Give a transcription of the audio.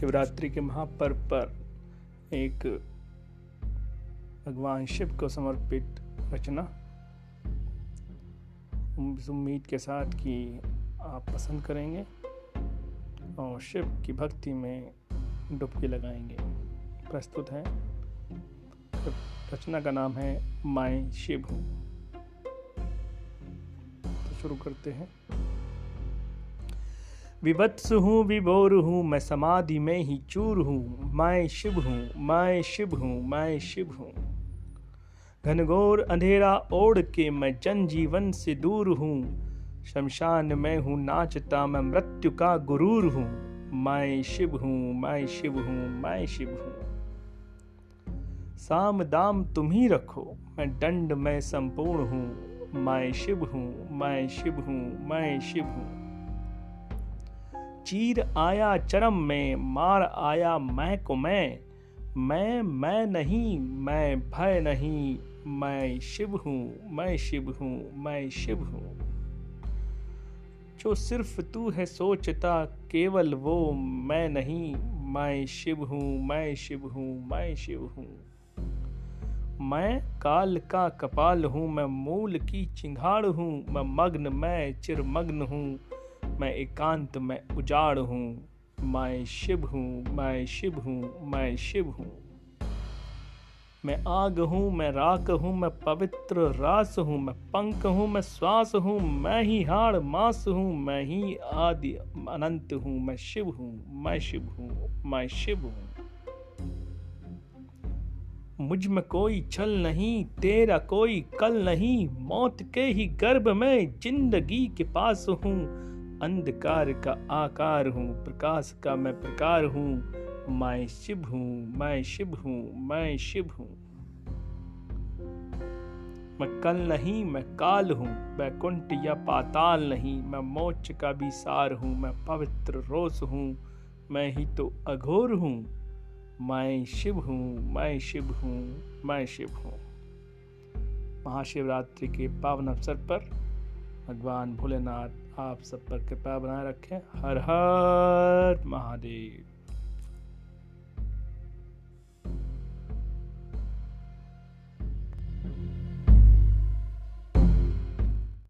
शिवरात्रि के महापर्व पर एक भगवान शिव को समर्पित रचना उम्मीद के साथ कि आप पसंद करेंगे और शिव की भक्ति में डुबकी लगाएँगे। प्रस्तुत है। रचना का नाम है माए शिव तो शुरू करते हैं। विवत्स हूँ विभोर हूँ, मैं समाधि में ही चूर हूँ। मैं शिव हूँ, मैं शिव हूँ, मैं शिव हूँ। घनघोर अंधेरा ओढ़ के मैं जन जीवन से दूर हूँ। शमशान में हूँ, नाचता मैं मृत्यु का गुरूर हूँ। मैं शिव हूँ, मैं शिव हूँ, मैं शिव हूँ। साम दाम तुम ही रखो, मैं दंड में संपूर्ण हूँ। मैं शिव हूँ, मैं शिव हूँ, मैं शिव हूँ। चीर आया चरम में, मार आया मैं को मैं। मैं मैं नहीं, मैं भय नहीं, मैं शिव हूँ, मैं शिव हूँ, मैं शिव हूँ। जो सिर्फ़ तू है सोचता, केवल वो मैं नहीं, मैं शिव हूँ, मैं शिव हूँ, मैं शिव हूँ। मैं काल का कपाल हूँ, मैं मूल की चिंगाड़ हूँ, मैं मग्न, मैं चिरमग्न हूँ। मैं एकांत में उजाड़ हूँ मैं शिव हूँ मैं शिव हूँ मैं शिव हूँ मैं आग हूँ मैं राख हूँ मैं पवित्र रास हूँ मैं पंख हूँ मैं श्वास हूँ मैं ही हाड़ मास हूँ मैं ही आदि अनंत हूँ मैं शिव हूँ मैं शिव हूँ मैं शिव हूँ मुझमें कोई छल नहीं तेरा कोई कल नहीं मौत के ही गर्भ में ज़िंदगी के पास हूँ अंधकार का आकार हूँ, प्रकाश का मैं प्रकार हूँ। मैं शिव हूँ, मैं शिव हूँ, मैं शिव हूँ। मैं कल नहीं, मैं काल हूँ बैकुंठ या पाताल नहीं। मैं मोच का भी सार हूँ, मैं पवित्र रोस हूँ। मैं ही तो अघोर हूँ। मैं शिव हूँ, मैं शिव हूँ, मैं शिव हूँ। महाशिवरात्रि के पावन अवसर पर भगवान भोलेनाथ आप सब पर कृपा बनाए रखें। हर हर महादेव।